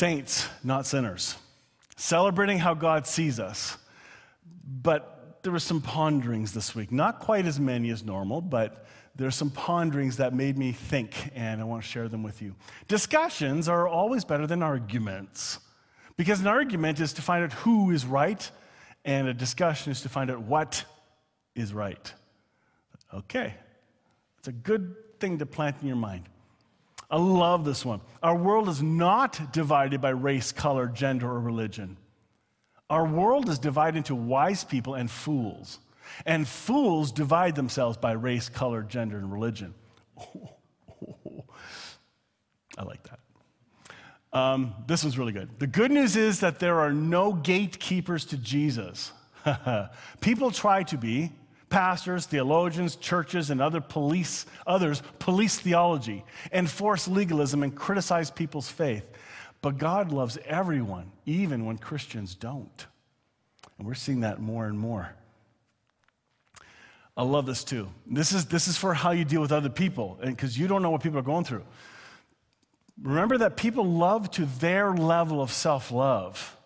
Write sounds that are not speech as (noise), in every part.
Saints, not sinners. Celebrating how God sees us. But there were some ponderings this week. Not quite as many as normal, but there's some ponderings that made me think, and I want to share them with you. Discussions are always better than arguments because an argument is to find out who is right, and a discussion is to find out what is right. Okay, it's a good thing to plant in your mind. I love this one. Our world is not divided by race, color, gender, or religion. Our world is divided into wise people and fools. And fools divide themselves by race, color, gender, and religion. (laughs) I like that. Um, this was really good. The good news is that there are no gatekeepers to Jesus. (laughs) People try to be, pastors, theologians, churches, and other police, others police theology, enforce legalism, and criticize people's faith. But God loves everyone, even when Christians don't. And we're seeing that more and more. I love this too. This is, this is for how you deal with other people, because you don't know what people are going through. Remember that people love to their level of self love.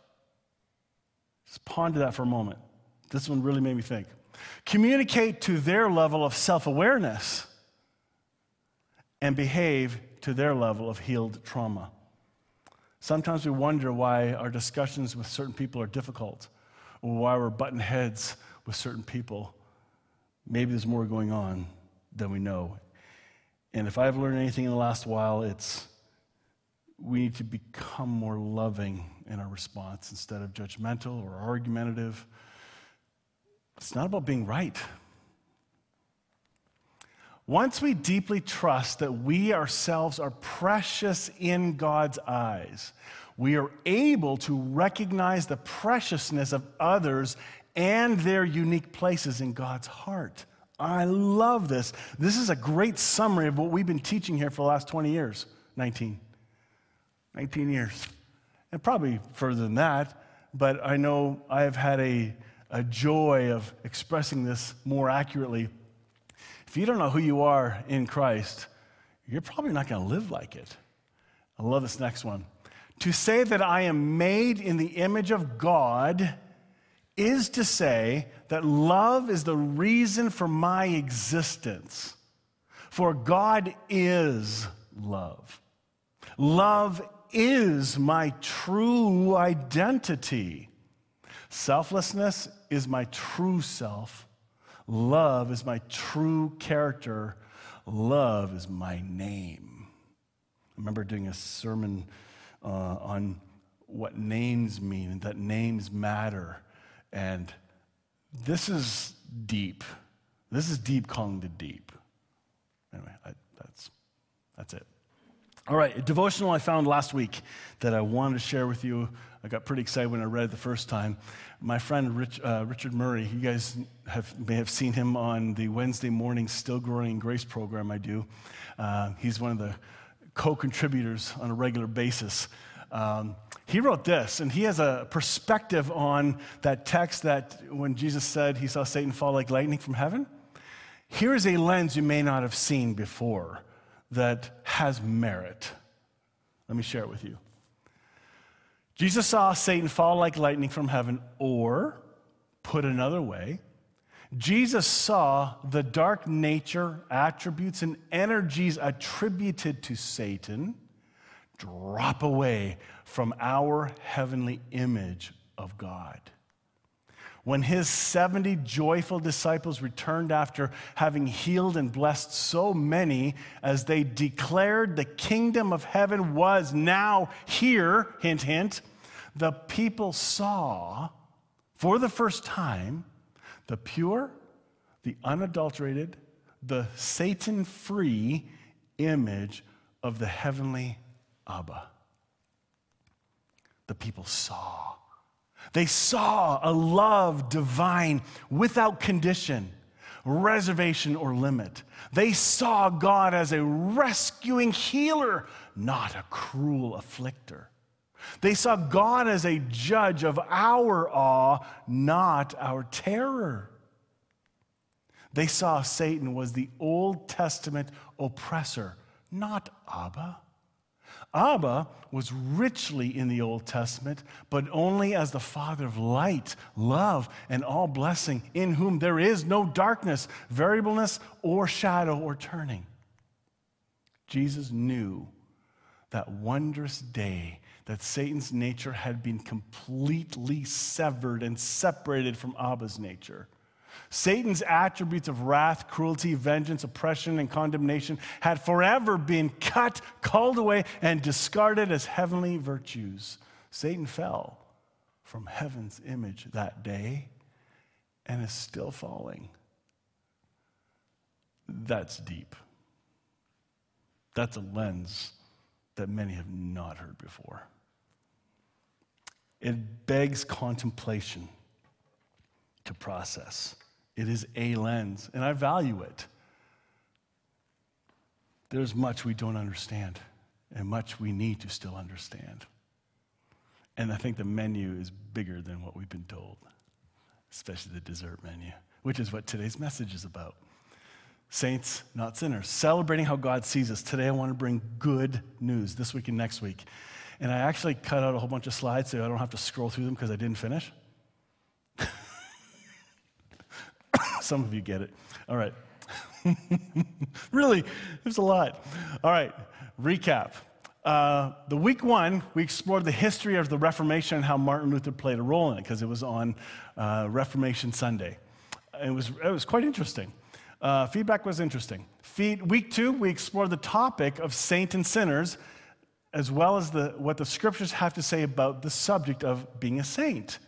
Just ponder that for a moment. This one really made me think communicate to their level of self awareness, and behave to their level of healed trauma. Sometimes we wonder why our discussions with certain people are difficult, or why we're button heads with certain people. Maybe there's more going on than we know. And if I've learned anything in the last while, it's we need to become more loving in our response instead of judgmental or argumentative it's not about being right. Once we deeply trust that we ourselves are precious in God's eyes, we are able to recognize the preciousness of others and their unique places in God's heart. I love this. This is a great summary of what we've been teaching here for the last 20 years 19. 19 years. And probably further than that, but I know I have had a a joy of expressing this more accurately. If you don't know who you are in Christ, you're probably not going to live like it. I love this next one. To say that I am made in the image of God is to say that love is the reason for my existence. For God is love. Love is my true identity. Selflessness is my true self. Love is my true character. Love is my name. I remember doing a sermon uh, on what names mean and that names matter. And this is deep. This is deep calling to deep. Anyway, I, that's, that's it. All right, a devotional I found last week that I wanted to share with you. I got pretty excited when I read it the first time. My friend Rich, uh, Richard Murray, you guys have, may have seen him on the Wednesday morning Still Growing in Grace program I do. Uh, he's one of the co contributors on a regular basis. Um, he wrote this, and he has a perspective on that text that when Jesus said he saw Satan fall like lightning from heaven. Here is a lens you may not have seen before that has merit. Let me share it with you. Jesus saw Satan fall like lightning from heaven, or, put another way, Jesus saw the dark nature, attributes, and energies attributed to Satan drop away from our heavenly image of God. When his 70 joyful disciples returned after having healed and blessed so many, as they declared the kingdom of heaven was now here, hint, hint, the people saw for the first time the pure, the unadulterated, the Satan free image of the heavenly Abba. The people saw. They saw a love divine without condition, reservation, or limit. They saw God as a rescuing healer, not a cruel afflicter. They saw God as a judge of our awe, not our terror. They saw Satan was the Old Testament oppressor, not Abba. Abba was richly in the Old Testament, but only as the Father of light, love, and all blessing, in whom there is no darkness, variableness, or shadow or turning. Jesus knew that wondrous day that Satan's nature had been completely severed and separated from Abba's nature. Satan's attributes of wrath, cruelty, vengeance, oppression, and condemnation had forever been cut, called away, and discarded as heavenly virtues. Satan fell from heaven's image that day and is still falling. That's deep. That's a lens that many have not heard before. It begs contemplation to process. It is a lens, and I value it. There's much we don't understand, and much we need to still understand. And I think the menu is bigger than what we've been told, especially the dessert menu, which is what today's message is about. Saints, not sinners, celebrating how God sees us. Today, I want to bring good news this week and next week. And I actually cut out a whole bunch of slides so I don't have to scroll through them because I didn't finish. (laughs) Some of you get it. All right. (laughs) really, there's a lot. All right, recap. Uh, the week one, we explored the history of the Reformation and how Martin Luther played a role in it because it was on uh, Reformation Sunday. It was, it was quite interesting. Uh, feedback was interesting. Feed, week two, we explored the topic of saint and sinners, as well as the, what the scriptures have to say about the subject of being a saint.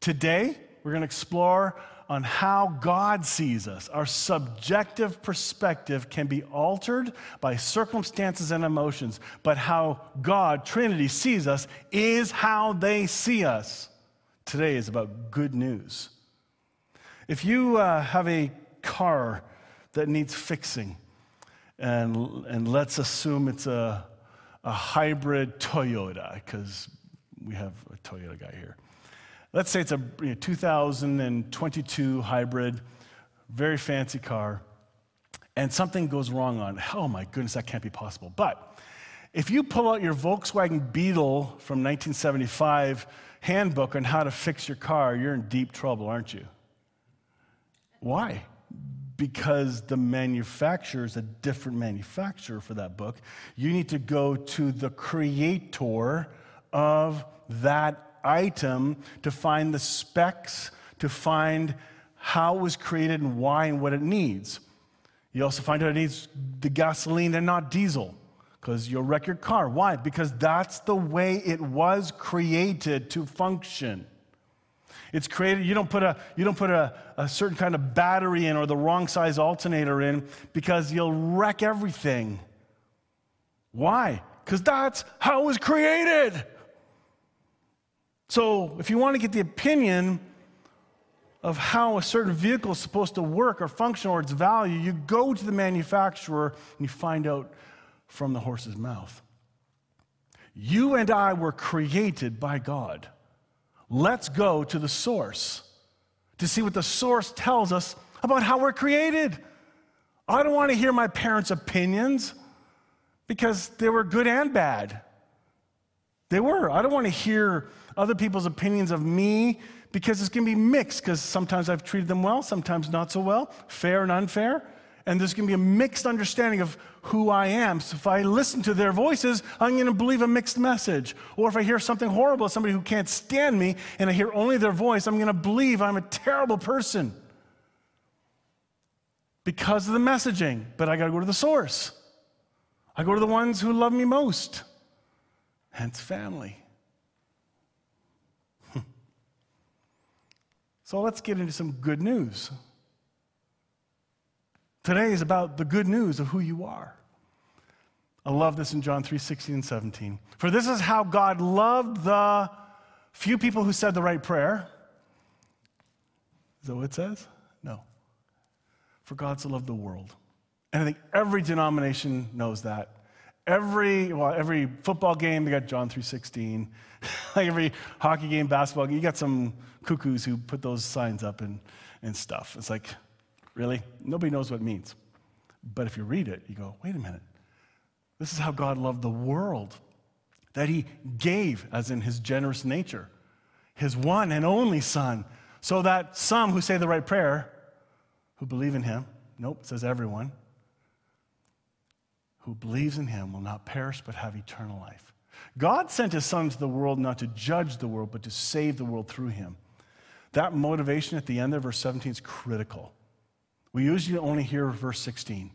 Today, we're going to explore on how God sees us. Our subjective perspective can be altered by circumstances and emotions, but how God, Trinity, sees us is how they see us. Today is about good news. If you uh, have a car that needs fixing, and, and let's assume it's a, a hybrid Toyota, because we have a Toyota guy here. Let's say it's a you know, 2022 hybrid, very fancy car, and something goes wrong on it. Oh my goodness, that can't be possible. But if you pull out your Volkswagen Beetle from 1975 handbook on how to fix your car, you're in deep trouble, aren't you? Why? Because the manufacturer is a different manufacturer for that book. You need to go to the creator of that item to find the specs, to find how it was created and why and what it needs. You also find out it needs the gasoline and not diesel because you'll wreck your car. Why? Because that's the way it was created to function. It's created, you don't put a, you don't put a, a certain kind of battery in or the wrong size alternator in because you'll wreck everything. Why? Because that's how it was created. So, if you want to get the opinion of how a certain vehicle is supposed to work or function or its value, you go to the manufacturer and you find out from the horse's mouth. You and I were created by God. Let's go to the source to see what the source tells us about how we're created. I don't want to hear my parents' opinions because they were good and bad. They were. I don't want to hear other people's opinions of me because it's going to be mixed because sometimes I've treated them well, sometimes not so well, fair and unfair. And there's going to be a mixed understanding of who I am. So if I listen to their voices, I'm going to believe a mixed message. Or if I hear something horrible, somebody who can't stand me, and I hear only their voice, I'm going to believe I'm a terrible person because of the messaging. But I got to go to the source. I go to the ones who love me most, hence family. (laughs) So let's get into some good news. Today is about the good news of who you are. I love this in John 3 16 and 17. For this is how God loved the few people who said the right prayer. Is that what it says? No. For God so loved the world. And I think every denomination knows that. Every, well, every football game, they got John 3.16. (laughs) like every hockey game, basketball game, you got some cuckoos who put those signs up and, and stuff. It's like, really? Nobody knows what it means. But if you read it, you go, wait a minute. This is how God loved the world, that he gave, as in his generous nature, his one and only Son, so that some who say the right prayer, who believe in him, nope, says everyone, who believes in him will not perish but have eternal life. God sent his Son to the world not to judge the world, but to save the world through him. That motivation at the end of verse 17 is critical. We usually only hear verse 16.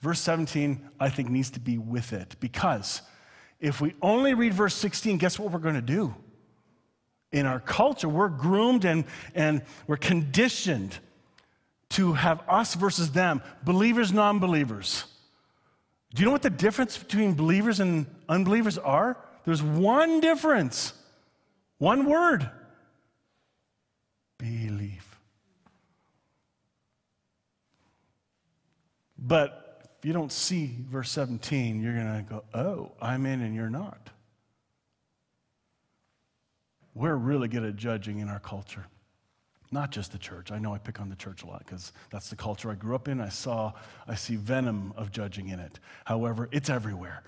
Verse 17, I think, needs to be with it because if we only read verse 16, guess what we're going to do? In our culture, we're groomed and, and we're conditioned to have us versus them, believers, non believers. Do you know what the difference between believers and unbelievers are? There's one difference, one word believe. But if you don't see verse 17, you're going to go, oh, I'm in and you're not. We're really good at judging in our culture. Not just the church. I know I pick on the church a lot because that's the culture I grew up in. I saw, I see venom of judging in it. However, it's everywhere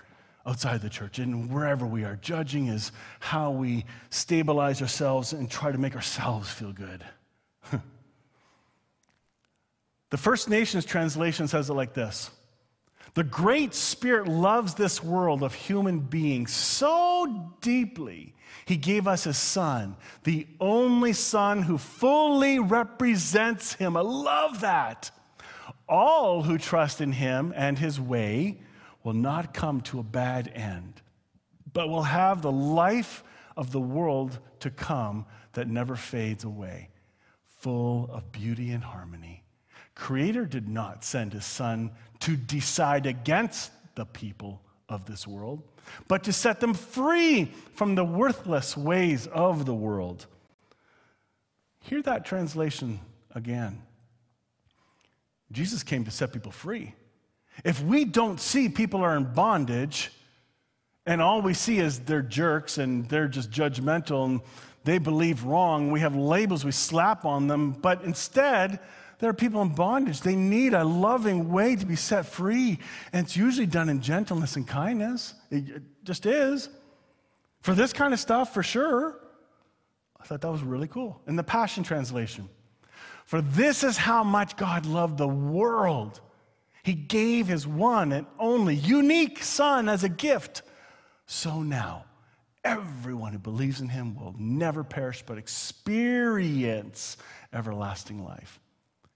outside the church and wherever we are. Judging is how we stabilize ourselves and try to make ourselves feel good. (laughs) the First Nations translation says it like this The Great Spirit loves this world of human beings so deeply he gave us his son, the only son who fully represents him. I love that. All who trust in him and his way will not come to a bad end, but will have the life of the world to come that never fades away, full of beauty and harmony. Creator did not send his son to decide against the people of this world but to set them free from the worthless ways of the world. Hear that translation again. Jesus came to set people free. If we don't see people are in bondage, and all we see is they're jerks and they're just judgmental and they believe wrong, we have labels we slap on them, but instead, there are people in bondage. They need a loving way to be set free. And it's usually done in gentleness and kindness. It just is. For this kind of stuff, for sure. I thought that was really cool. In the Passion Translation, for this is how much God loved the world. He gave his one and only unique Son as a gift. So now, everyone who believes in him will never perish but experience everlasting life.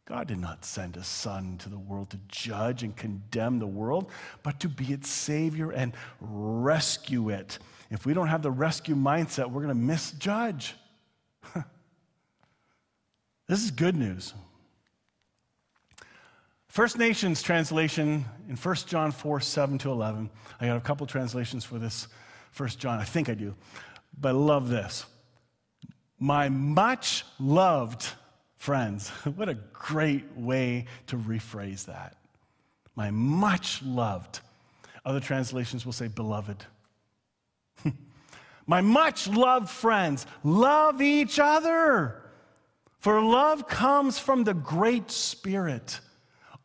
God did not send his son to the world to judge and condemn the world, but to be its savior and rescue it. If we don't have the rescue mindset, we're going to misjudge. (laughs) this is good news. First Nations translation in 1 John 4 7 to 11. I got a couple translations for this 1 John. I think I do. But I love this. My much loved Friends, (laughs) what a great way to rephrase that. My much loved. Other translations will say beloved. (laughs) My much loved friends, love each other. For love comes from the great Spirit.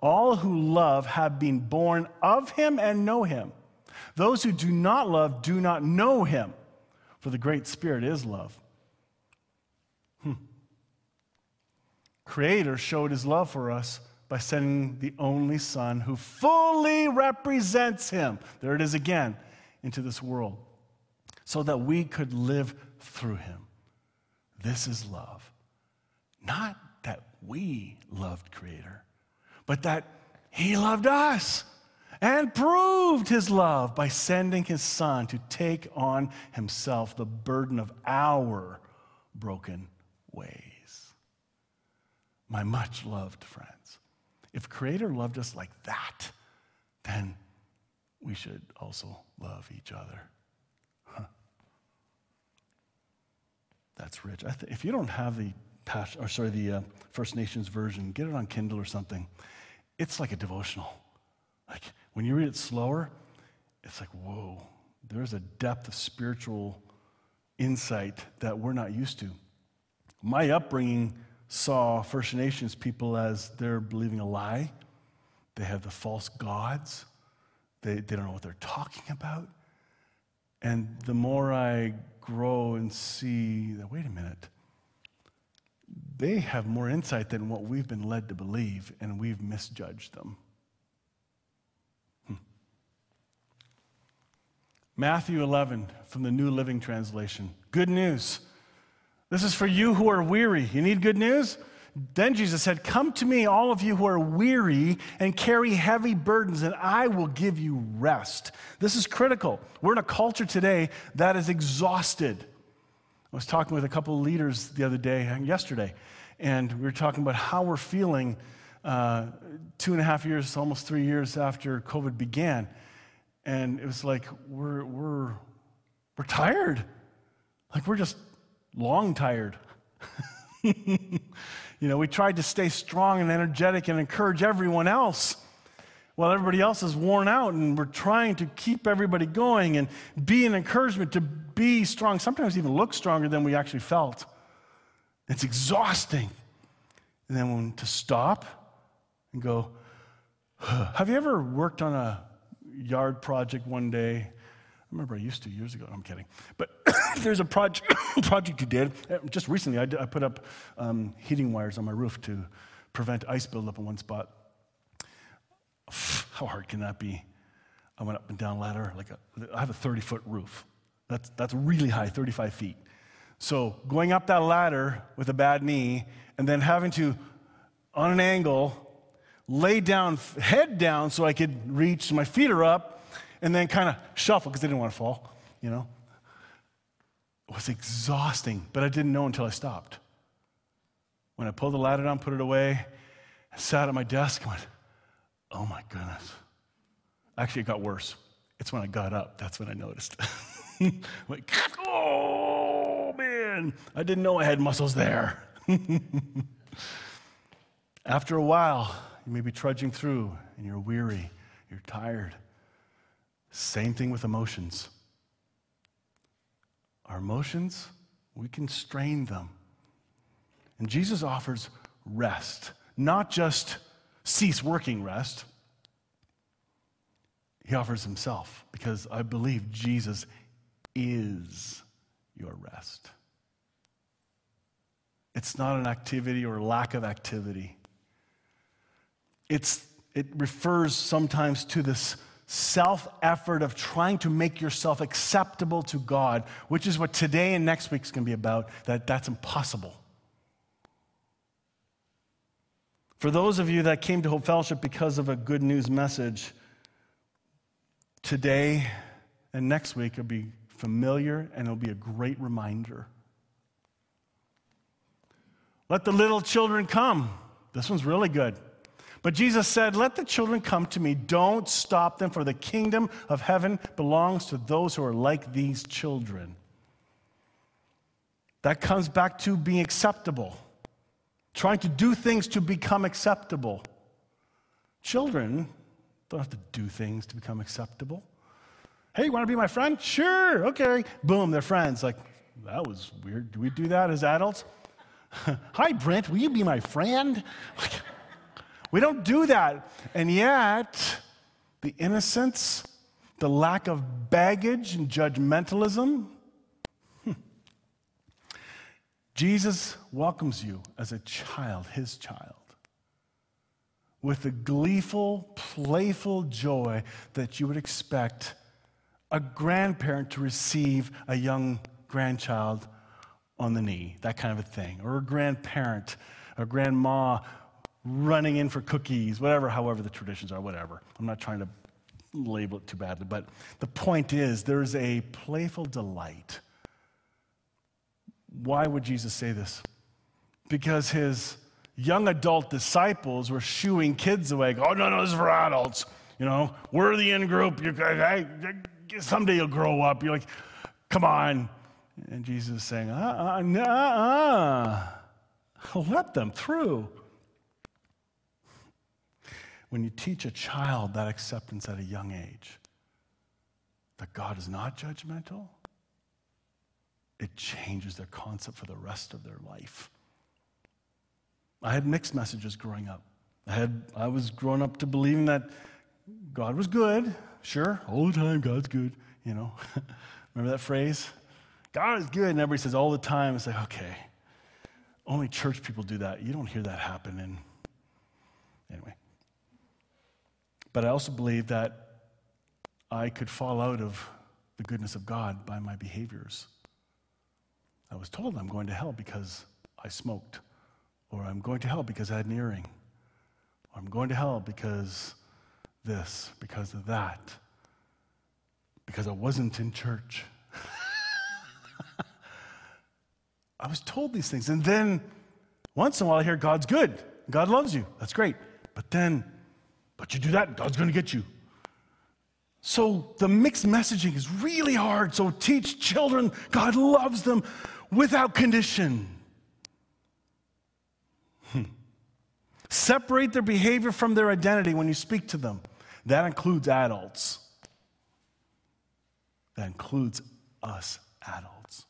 All who love have been born of him and know him. Those who do not love do not know him, for the great Spirit is love. Creator showed his love for us by sending the only Son who fully represents him, there it is again, into this world, so that we could live through him. This is love. Not that we loved Creator, but that he loved us and proved his love by sending his Son to take on himself the burden of our broken ways my much loved friends. If Creator loved us like that, then we should also love each other. That's rich. Th- if you don't have the Pas- or sorry, the uh, First Nations version, get it on Kindle or something. It's like a devotional. Like when you read it slower, it's like, whoa, there's a depth of spiritual insight that we're not used to. My upbringing saw First Nations people as they're believing a lie. They have the false gods. They, they don't know what they're talking about. And the more I grow and see that, wait a minute, they have more insight than what we've been led to believe, and we've misjudged them. Hmm. Matthew 11 from the New Living Translation. Good news. This is for you who are weary. You need good news? Then Jesus said, Come to me, all of you who are weary and carry heavy burdens, and I will give you rest. This is critical. We're in a culture today that is exhausted. I was talking with a couple of leaders the other day, yesterday, and we were talking about how we're feeling uh, two and a half years, almost three years after COVID began. And it was like, we're, we're, we're tired. Like, we're just long tired. (laughs) you know, we tried to stay strong and energetic and encourage everyone else while everybody else is worn out, and we're trying to keep everybody going and be an encouragement to be strong, sometimes even look stronger than we actually felt. It's exhausting. And then when to stop and go, (sighs) have you ever worked on a yard project one day? Remember I used to years ago. I'm kidding. But (coughs) there's a project, (coughs) project you did. Uh, just recently, I, did, I put up um, heating wires on my roof to prevent ice buildup in one spot. How hard can that be? I went up and down ladder. Like a, I have a 30 foot roof. That's, that's really high, 35 feet. So going up that ladder with a bad knee and then having to, on an angle, lay down, head down so I could reach, my feet are up, and then kind of shuffle because they didn't want to fall, you know. It was exhausting, but I didn't know until I stopped. When I pulled the ladder down, put it away, I sat at my desk and went, oh my goodness. Actually, it got worse. It's when I got up, that's when I noticed. (laughs) like, oh man, I didn't know I had muscles there. (laughs) After a while, you may be trudging through and you're weary, you're tired. Same thing with emotions. Our emotions, we can strain them. And Jesus offers rest, not just cease working rest. He offers himself because I believe Jesus is your rest. It's not an activity or lack of activity. It's, it refers sometimes to this self effort of trying to make yourself acceptable to God, which is what today and next week's going to be about, that that's impossible. For those of you that came to Hope Fellowship because of a good news message, today and next week will be familiar and it'll be a great reminder. Let the little children come. This one's really good. But Jesus said, Let the children come to me. Don't stop them, for the kingdom of heaven belongs to those who are like these children. That comes back to being acceptable, trying to do things to become acceptable. Children don't have to do things to become acceptable. Hey, you want to be my friend? Sure, okay. Boom, they're friends. Like, that was weird. Do we do that as adults? (laughs) Hi, Brent, will you be my friend? (laughs) we don't do that. And yet, the innocence, the lack of baggage and judgmentalism, hmm. Jesus welcomes you as a child, his child, with the gleeful, playful joy that you would expect a grandparent to receive a young grandchild on the knee, that kind of a thing, or a grandparent, a grandma running in for cookies, whatever, however the traditions are, whatever. I'm not trying to label it too badly, but the point is there's a playful delight. Why would Jesus say this? Because his young adult disciples were shooing kids away. Oh, no, no, this is for adults. You know, we're the in group. You, I, someday you'll grow up. You're like, come on. And Jesus is saying, uh uh, uh, uh. Let them through. When you teach a child that acceptance at a young age, that God is not judgmental, it changes their concept for the rest of their life. I had mixed messages growing up. I, had, I was growing up to believing that God was good, sure, all the time, God's good, you know. (laughs) Remember that phrase? God is good, and everybody says all the time. It's like, okay, only church people do that. You don't hear that happen. And anyway. But I also believe that I could fall out of the goodness of God by my behaviors. I was told I'm going to hell because I smoked, or I'm going to hell because I had an earring, or I'm going to hell because this, because of that, because I wasn't in church. (laughs) I was told these things. And then once in a while I hear God's good. God loves you. That's great. But then, but you do that, God's going to get you. So the mixed messaging is really hard. So teach children God loves them without condition. Hmm. Separate their behavior from their identity when you speak to them. That includes adults. That includes us adults.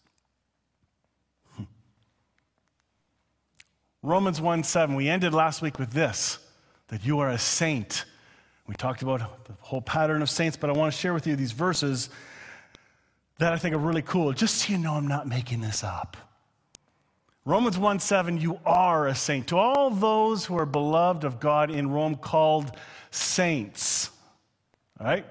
Hmm. Romans 1 7, we ended last week with this that you are a saint. We talked about the whole pattern of saints, but I want to share with you these verses that I think are really cool, just so you know I'm not making this up. Romans 1 7, you are a saint. To all those who are beloved of God in Rome, called saints. All right?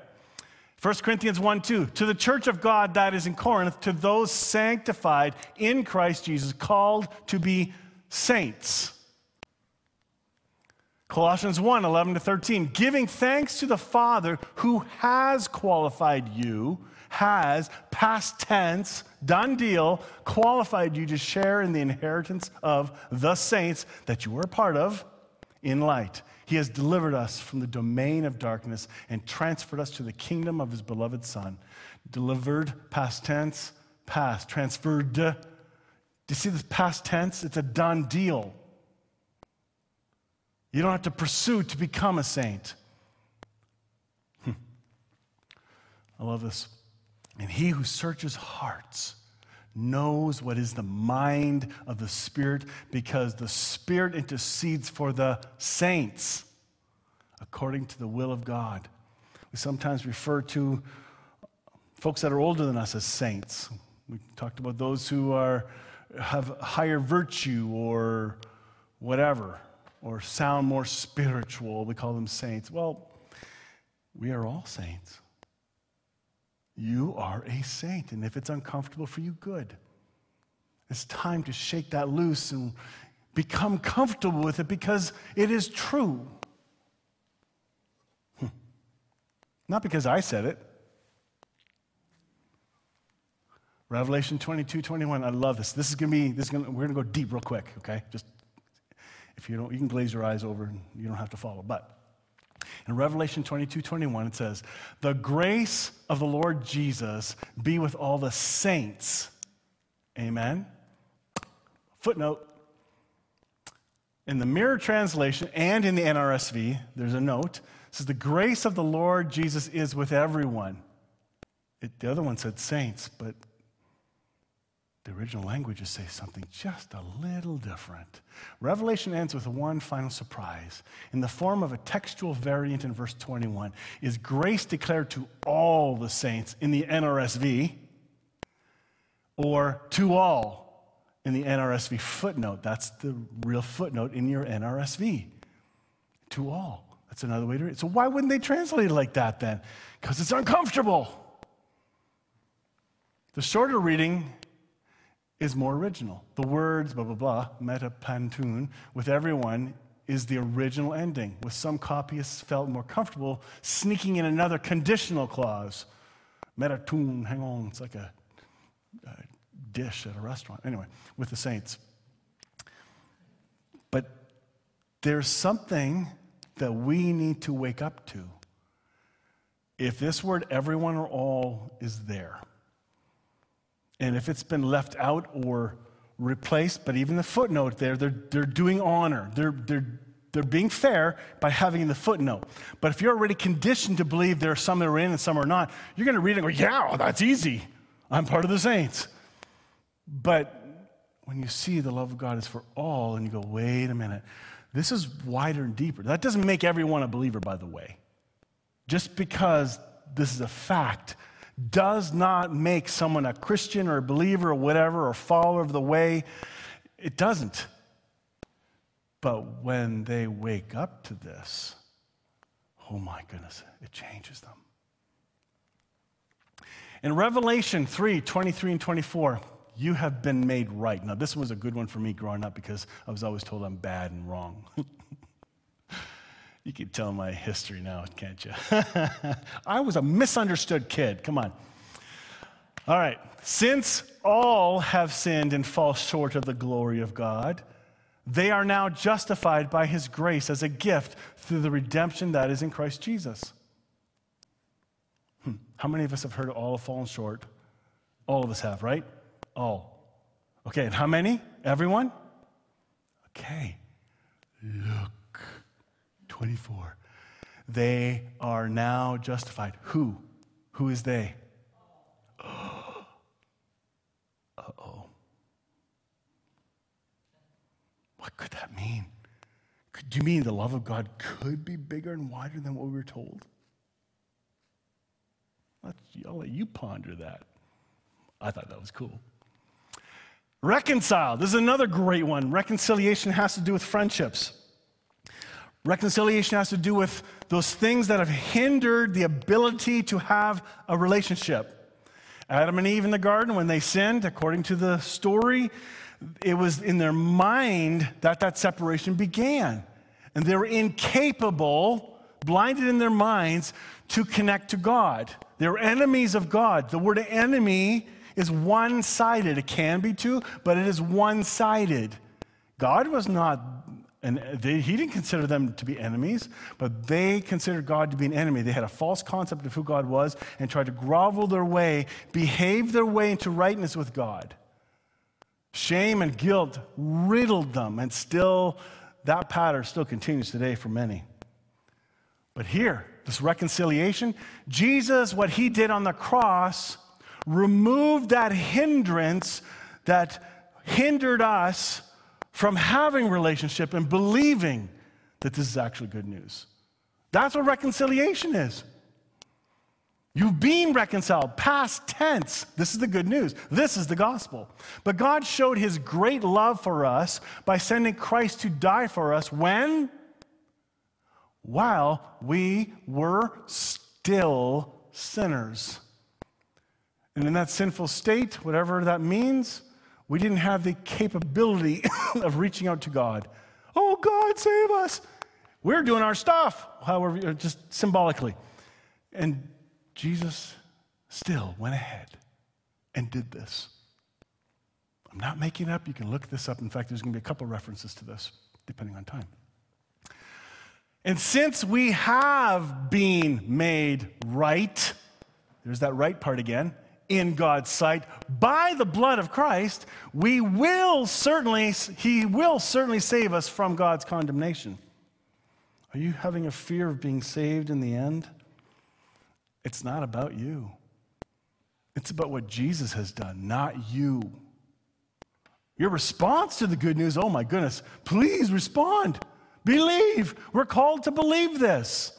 1 Corinthians 1 2, to the church of God that is in Corinth, to those sanctified in Christ Jesus, called to be saints. Colossians 1 11 to 13, giving thanks to the Father who has qualified you, has, past tense, done deal, qualified you to share in the inheritance of the saints that you were a part of in light. He has delivered us from the domain of darkness and transferred us to the kingdom of his beloved Son. Delivered, past tense, past, transferred. Do you see this past tense? It's a done deal. You don't have to pursue to become a saint. Hmm. I love this. And he who searches hearts knows what is the mind of the Spirit because the Spirit intercedes for the saints according to the will of God. We sometimes refer to folks that are older than us as saints. We talked about those who are, have higher virtue or whatever or sound more spiritual. We call them saints. Well, we are all saints. You are a saint, and if it's uncomfortable for you, good. It's time to shake that loose and become comfortable with it because it is true. Hmm. Not because I said it. Revelation 22, 21. I love this. This is going to be, this is gonna, we're going to go deep real quick, okay? Just if you don't, you can glaze your eyes over and you don't have to follow. But in Revelation 22 21, it says, The grace of the Lord Jesus be with all the saints. Amen. Footnote. In the Mirror translation and in the NRSV, there's a note. It says, The grace of the Lord Jesus is with everyone. It, the other one said saints, but the original languages say something just a little different. Revelation ends with one final surprise. In the form of a textual variant in verse 21, is grace declared to all the saints in the NRSV or to all in the NRSV footnote. That's the real footnote in your NRSV. To all. That's another way to read it. So, why wouldn't they translate it like that then? Because it's uncomfortable. The shorter reading is more original. The words, blah, blah, blah, metapantun, with everyone is the original ending. With some copyists felt more comfortable sneaking in another conditional clause. Meta Metatun, hang on, it's like a, a dish at a restaurant. Anyway, with the saints. But there's something that we need to wake up to. If this word everyone or all is there, and if it's been left out or replaced, but even the footnote there, they're, they're doing honor. They're, they're, they're being fair by having the footnote. But if you're already conditioned to believe there are some that are in and some are not, you're going to read it and go, yeah, that's easy. I'm part of the saints. But when you see the love of God is for all, and you go, wait a minute, this is wider and deeper. That doesn't make everyone a believer, by the way. just because this is a fact, does not make someone a Christian or a believer or whatever or follower of the way. It doesn't. But when they wake up to this, oh my goodness, it changes them. In Revelation 3 23 and 24, you have been made right. Now, this was a good one for me growing up because I was always told I'm bad and wrong. (laughs) you can tell my history now, can't you? (laughs) I was a misunderstood kid. Come on. All right. Since all have sinned and fall short of the glory of God, they are now justified by his grace as a gift through the redemption that is in Christ Jesus. Hmm. How many of us have heard all have fallen short? All of us have, right? All. Okay, and how many? Everyone? Okay. Look. 24. They are now justified. Who? Who is they? (gasps) Uh oh. What could that mean? Do you mean the love of God could be bigger and wider than what we were told? I'll let you ponder that. I thought that was cool. Reconcile. This is another great one. Reconciliation has to do with friendships. Reconciliation has to do with those things that have hindered the ability to have a relationship. Adam and Eve in the garden, when they sinned, according to the story, it was in their mind that that separation began. And they were incapable, blinded in their minds, to connect to God. They were enemies of God. The word enemy is one sided. It can be two, but it is one sided. God was not, and they, he didn't consider them to be enemies, but they considered God to be an enemy. They had a false concept of who God was and tried to grovel their way, behave their way into rightness with God. Shame and guilt riddled them, and still, that pattern still continues today for many. But here, this reconciliation, Jesus, what he did on the cross, removed that hindrance that hindered us from having relationship and believing that this is actually good news. That's what reconciliation is. You've been reconciled, past tense. This is the good news. This is the gospel. But God showed his great love for us by sending Christ to die for us when? While we were still sinners. And in that sinful state, whatever that means, we didn't have the capability (coughs) of reaching out to God. Oh, God, save us. We're doing our stuff, however, uh, just symbolically. And Jesus still went ahead and did this. I'm not making up. You can look this up. In fact, there's going to be a couple references to this, depending on time. And since we have been made right, there's that right part again, in God's sight by the blood of Christ, we will certainly, He will certainly save us from God's condemnation. Are you having a fear of being saved in the end? It's not about you. It's about what Jesus has done, not you. Your response to the good news, oh my goodness, please respond. Believe. We're called to believe this.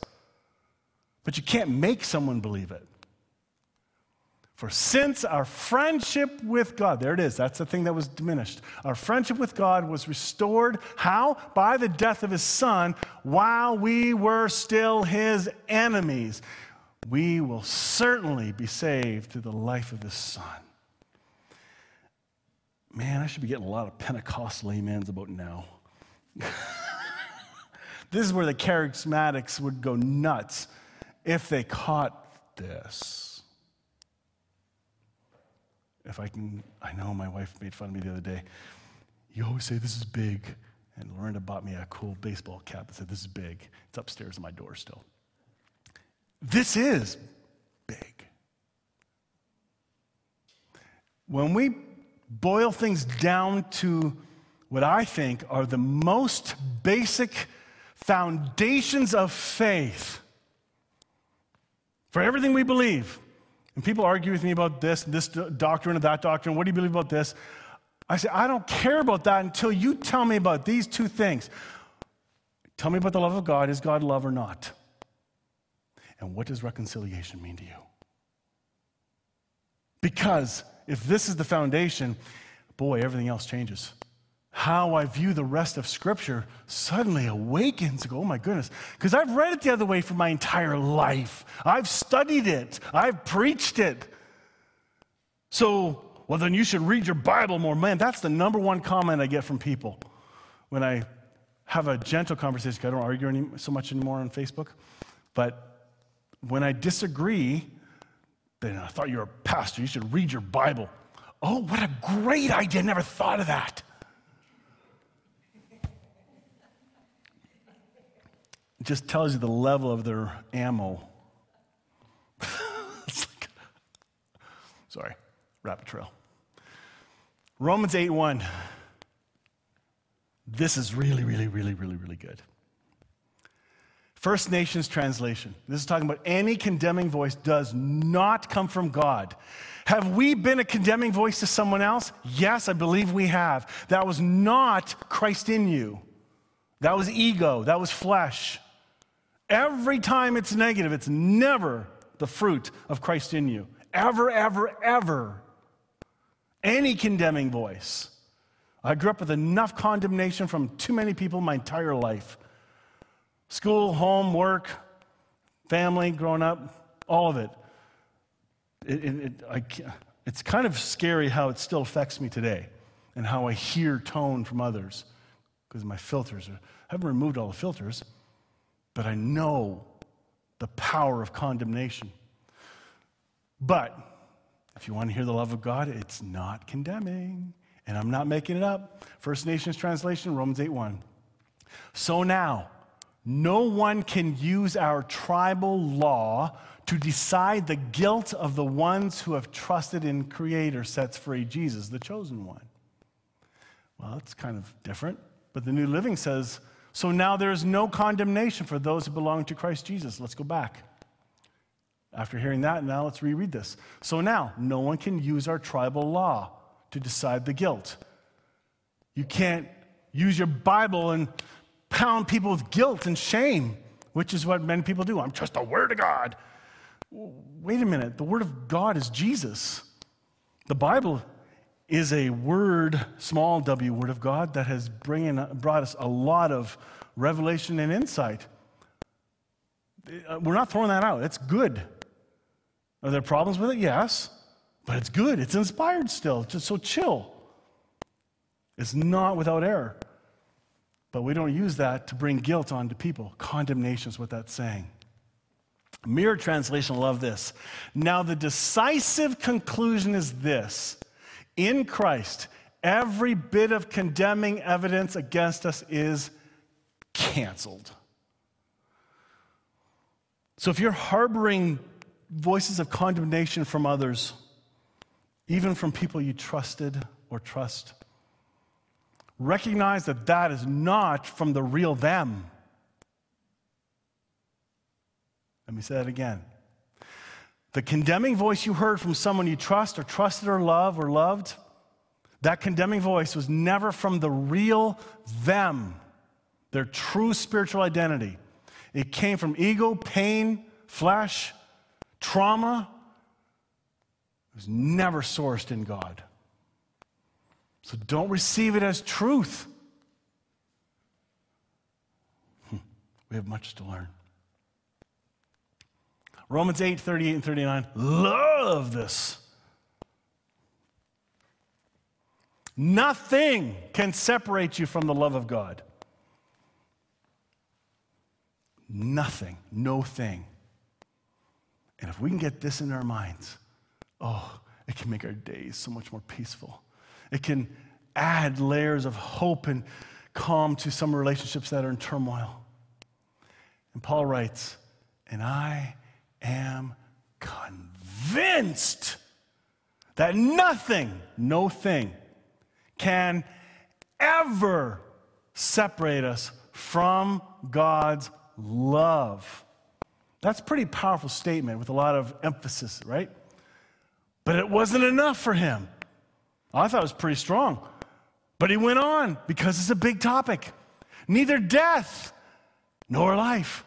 But you can't make someone believe it. For since our friendship with God, there it is, that's the thing that was diminished. Our friendship with God was restored. How? By the death of his son while we were still his enemies we will certainly be saved through the life of the Son. Man, I should be getting a lot of Pentecostal amens about now. (laughs) this is where the charismatics would go nuts if they caught this. If I can, I know my wife made fun of me the other day. You always say this is big. And Lorena bought me a cool baseball cap that said, This is big. It's upstairs on my door still. This is big. When we boil things down to what I think are the most basic foundations of faith for everything we believe, and people argue with me about this, this doctrine and that doctrine, what do you believe about this? I say, I don't care about that until you tell me about these two things. Tell me about the love of God. Is God love or not? And what does reconciliation mean to you? Because if this is the foundation, boy, everything else changes. How I view the rest of Scripture suddenly awakens. Go, oh my goodness. Because I've read it the other way for my entire life. I've studied it, I've preached it. So, well, then you should read your Bible more. Man, that's the number one comment I get from people when I have a gentle conversation. I don't argue any, so much anymore on Facebook. But when I disagree, then I thought you were a pastor. You should read your Bible. Oh, what a great idea. Never thought of that. Just tells you the level of their ammo. (laughs) like, sorry, rabbit trail. Romans 8 1. This is really, really, really, really, really good. First Nations translation. This is talking about any condemning voice does not come from God. Have we been a condemning voice to someone else? Yes, I believe we have. That was not Christ in you. That was ego. That was flesh. Every time it's negative, it's never the fruit of Christ in you. Ever, ever, ever. Any condemning voice. I grew up with enough condemnation from too many people my entire life. School, home, work, family, growing up, all of it. it, it, it it's kind of scary how it still affects me today and how I hear tone from others because my filters are, I haven't removed all the filters, but I know the power of condemnation. But if you want to hear the love of God, it's not condemning. And I'm not making it up. First Nations translation, Romans 8 1. So now, no one can use our tribal law to decide the guilt of the ones who have trusted in Creator sets free Jesus, the chosen one. Well, it's kind of different, but the New Living says, so now there is no condemnation for those who belong to Christ Jesus. Let's go back. After hearing that, now let's reread this. So now, no one can use our tribal law to decide the guilt. You can't use your Bible and pound people with guilt and shame, which is what many people do. I'm just the Word of God. Wait a minute. The Word of God is Jesus. The Bible is a word, small w, Word of God, that has brought us a lot of revelation and insight. Uh, we're not throwing that out. It's good. Are there problems with it? Yes. But it's good. It's inspired still. Just so chill. It's not without error. But we don't use that to bring guilt onto people. Condemnation is what that's saying. Mirror translation, love this. Now, the decisive conclusion is this in Christ, every bit of condemning evidence against us is canceled. So, if you're harboring voices of condemnation from others, even from people you trusted or trust, recognize that that is not from the real them. Let me say that again. The condemning voice you heard from someone you trust or trusted or love or loved, that condemning voice was never from the real them, their true spiritual identity. It came from ego, pain, flesh, trauma. It was never sourced in God. So don't receive it as truth. Hmm. We have much to learn. Romans 8, 38 and 39. Love this. Nothing can separate you from the love of God. Nothing, no thing. And if we can get this in our minds, oh, it can make our days so much more peaceful. It can add layers of hope and calm to some relationships that are in turmoil. And Paul writes, And I am convinced that nothing, no thing, can ever separate us from God's love. That's a pretty powerful statement with a lot of emphasis, right? But it wasn't enough for him. I thought it was pretty strong. But he went on because it's a big topic. Neither death nor life,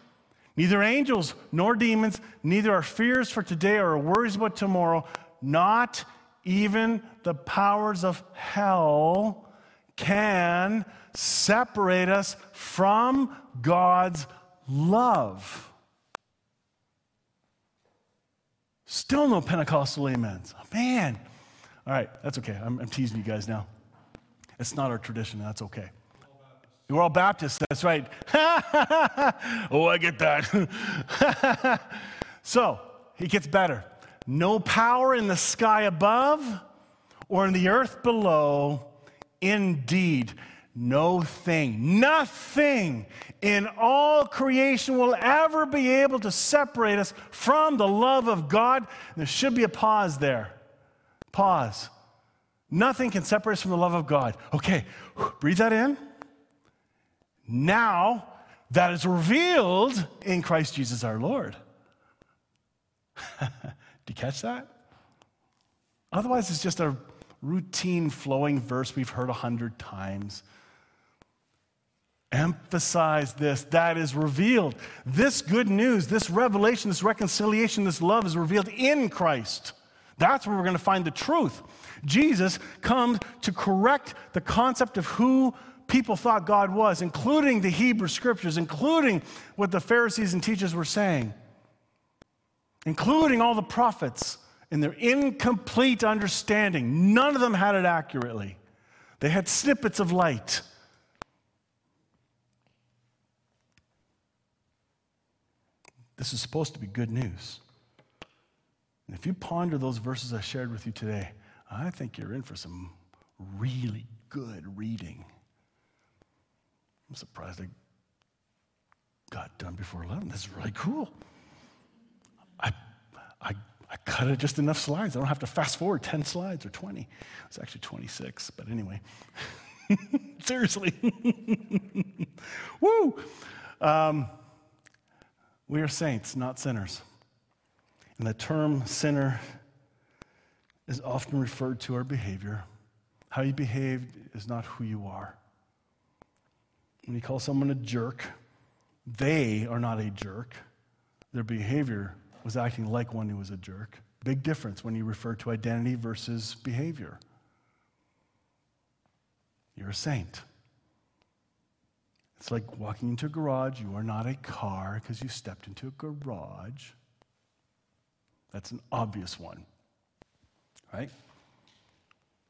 Neither angels nor demons, neither our fears for today or our worries about tomorrow, not even the powers of hell can separate us from God's love. Still no Pentecostal amens. Oh, man. All right, that's okay. I'm, I'm teasing you guys now. It's not our tradition. That's okay. We're all Baptists. That's right. (laughs) oh, I get that. (laughs) so, it gets better. No power in the sky above or in the earth below. Indeed, no thing, nothing in all creation will ever be able to separate us from the love of God. There should be a pause there. Pause. Nothing can separate us from the love of God. Okay, (sighs) breathe that in. Now that is revealed in Christ Jesus our Lord. (laughs) Do you catch that? Otherwise, it's just a routine flowing verse we've heard a hundred times. Emphasize this that is revealed. This good news, this revelation, this reconciliation, this love is revealed in Christ. That's where we're going to find the truth. Jesus comes to correct the concept of who people thought God was, including the Hebrew scriptures, including what the Pharisees and teachers were saying, including all the prophets in their incomplete understanding. None of them had it accurately, they had snippets of light. This is supposed to be good news. And if you ponder those verses I shared with you today, I think you're in for some really good reading. I'm surprised I got done before 11. This is really cool. I, I, I cut it just enough slides. I don't have to fast forward 10 slides or 20. It's actually 26, but anyway. (laughs) Seriously. (laughs) Woo! Um, we are saints, not sinners. And the term sinner is often referred to our behavior. How you behave is not who you are. When you call someone a jerk, they are not a jerk. Their behavior was acting like one who was a jerk. Big difference when you refer to identity versus behavior. You're a saint. It's like walking into a garage. You are not a car because you stepped into a garage. That's an obvious one, right?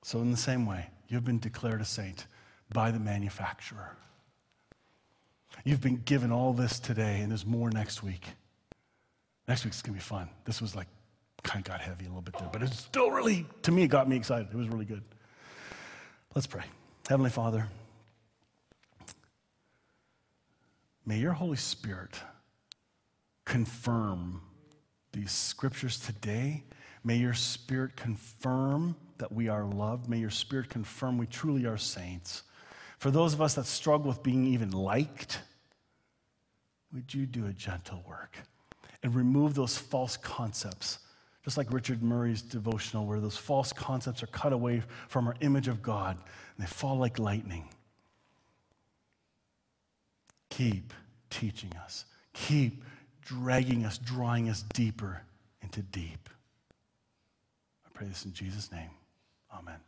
So, in the same way, you've been declared a saint by the manufacturer. You've been given all this today, and there's more next week. Next week's gonna be fun. This was like kind of got heavy a little bit there, but it's still really, to me, it got me excited. It was really good. Let's pray. Heavenly Father, may your Holy Spirit confirm these scriptures today. May your Spirit confirm that we are loved. May your Spirit confirm we truly are saints. For those of us that struggle with being even liked, would you do a gentle work and remove those false concepts? Just like Richard Murray's devotional, where those false concepts are cut away from our image of God and they fall like lightning. Keep teaching us. Keep dragging us, drawing us deeper into deep. I pray this in Jesus' name. Amen.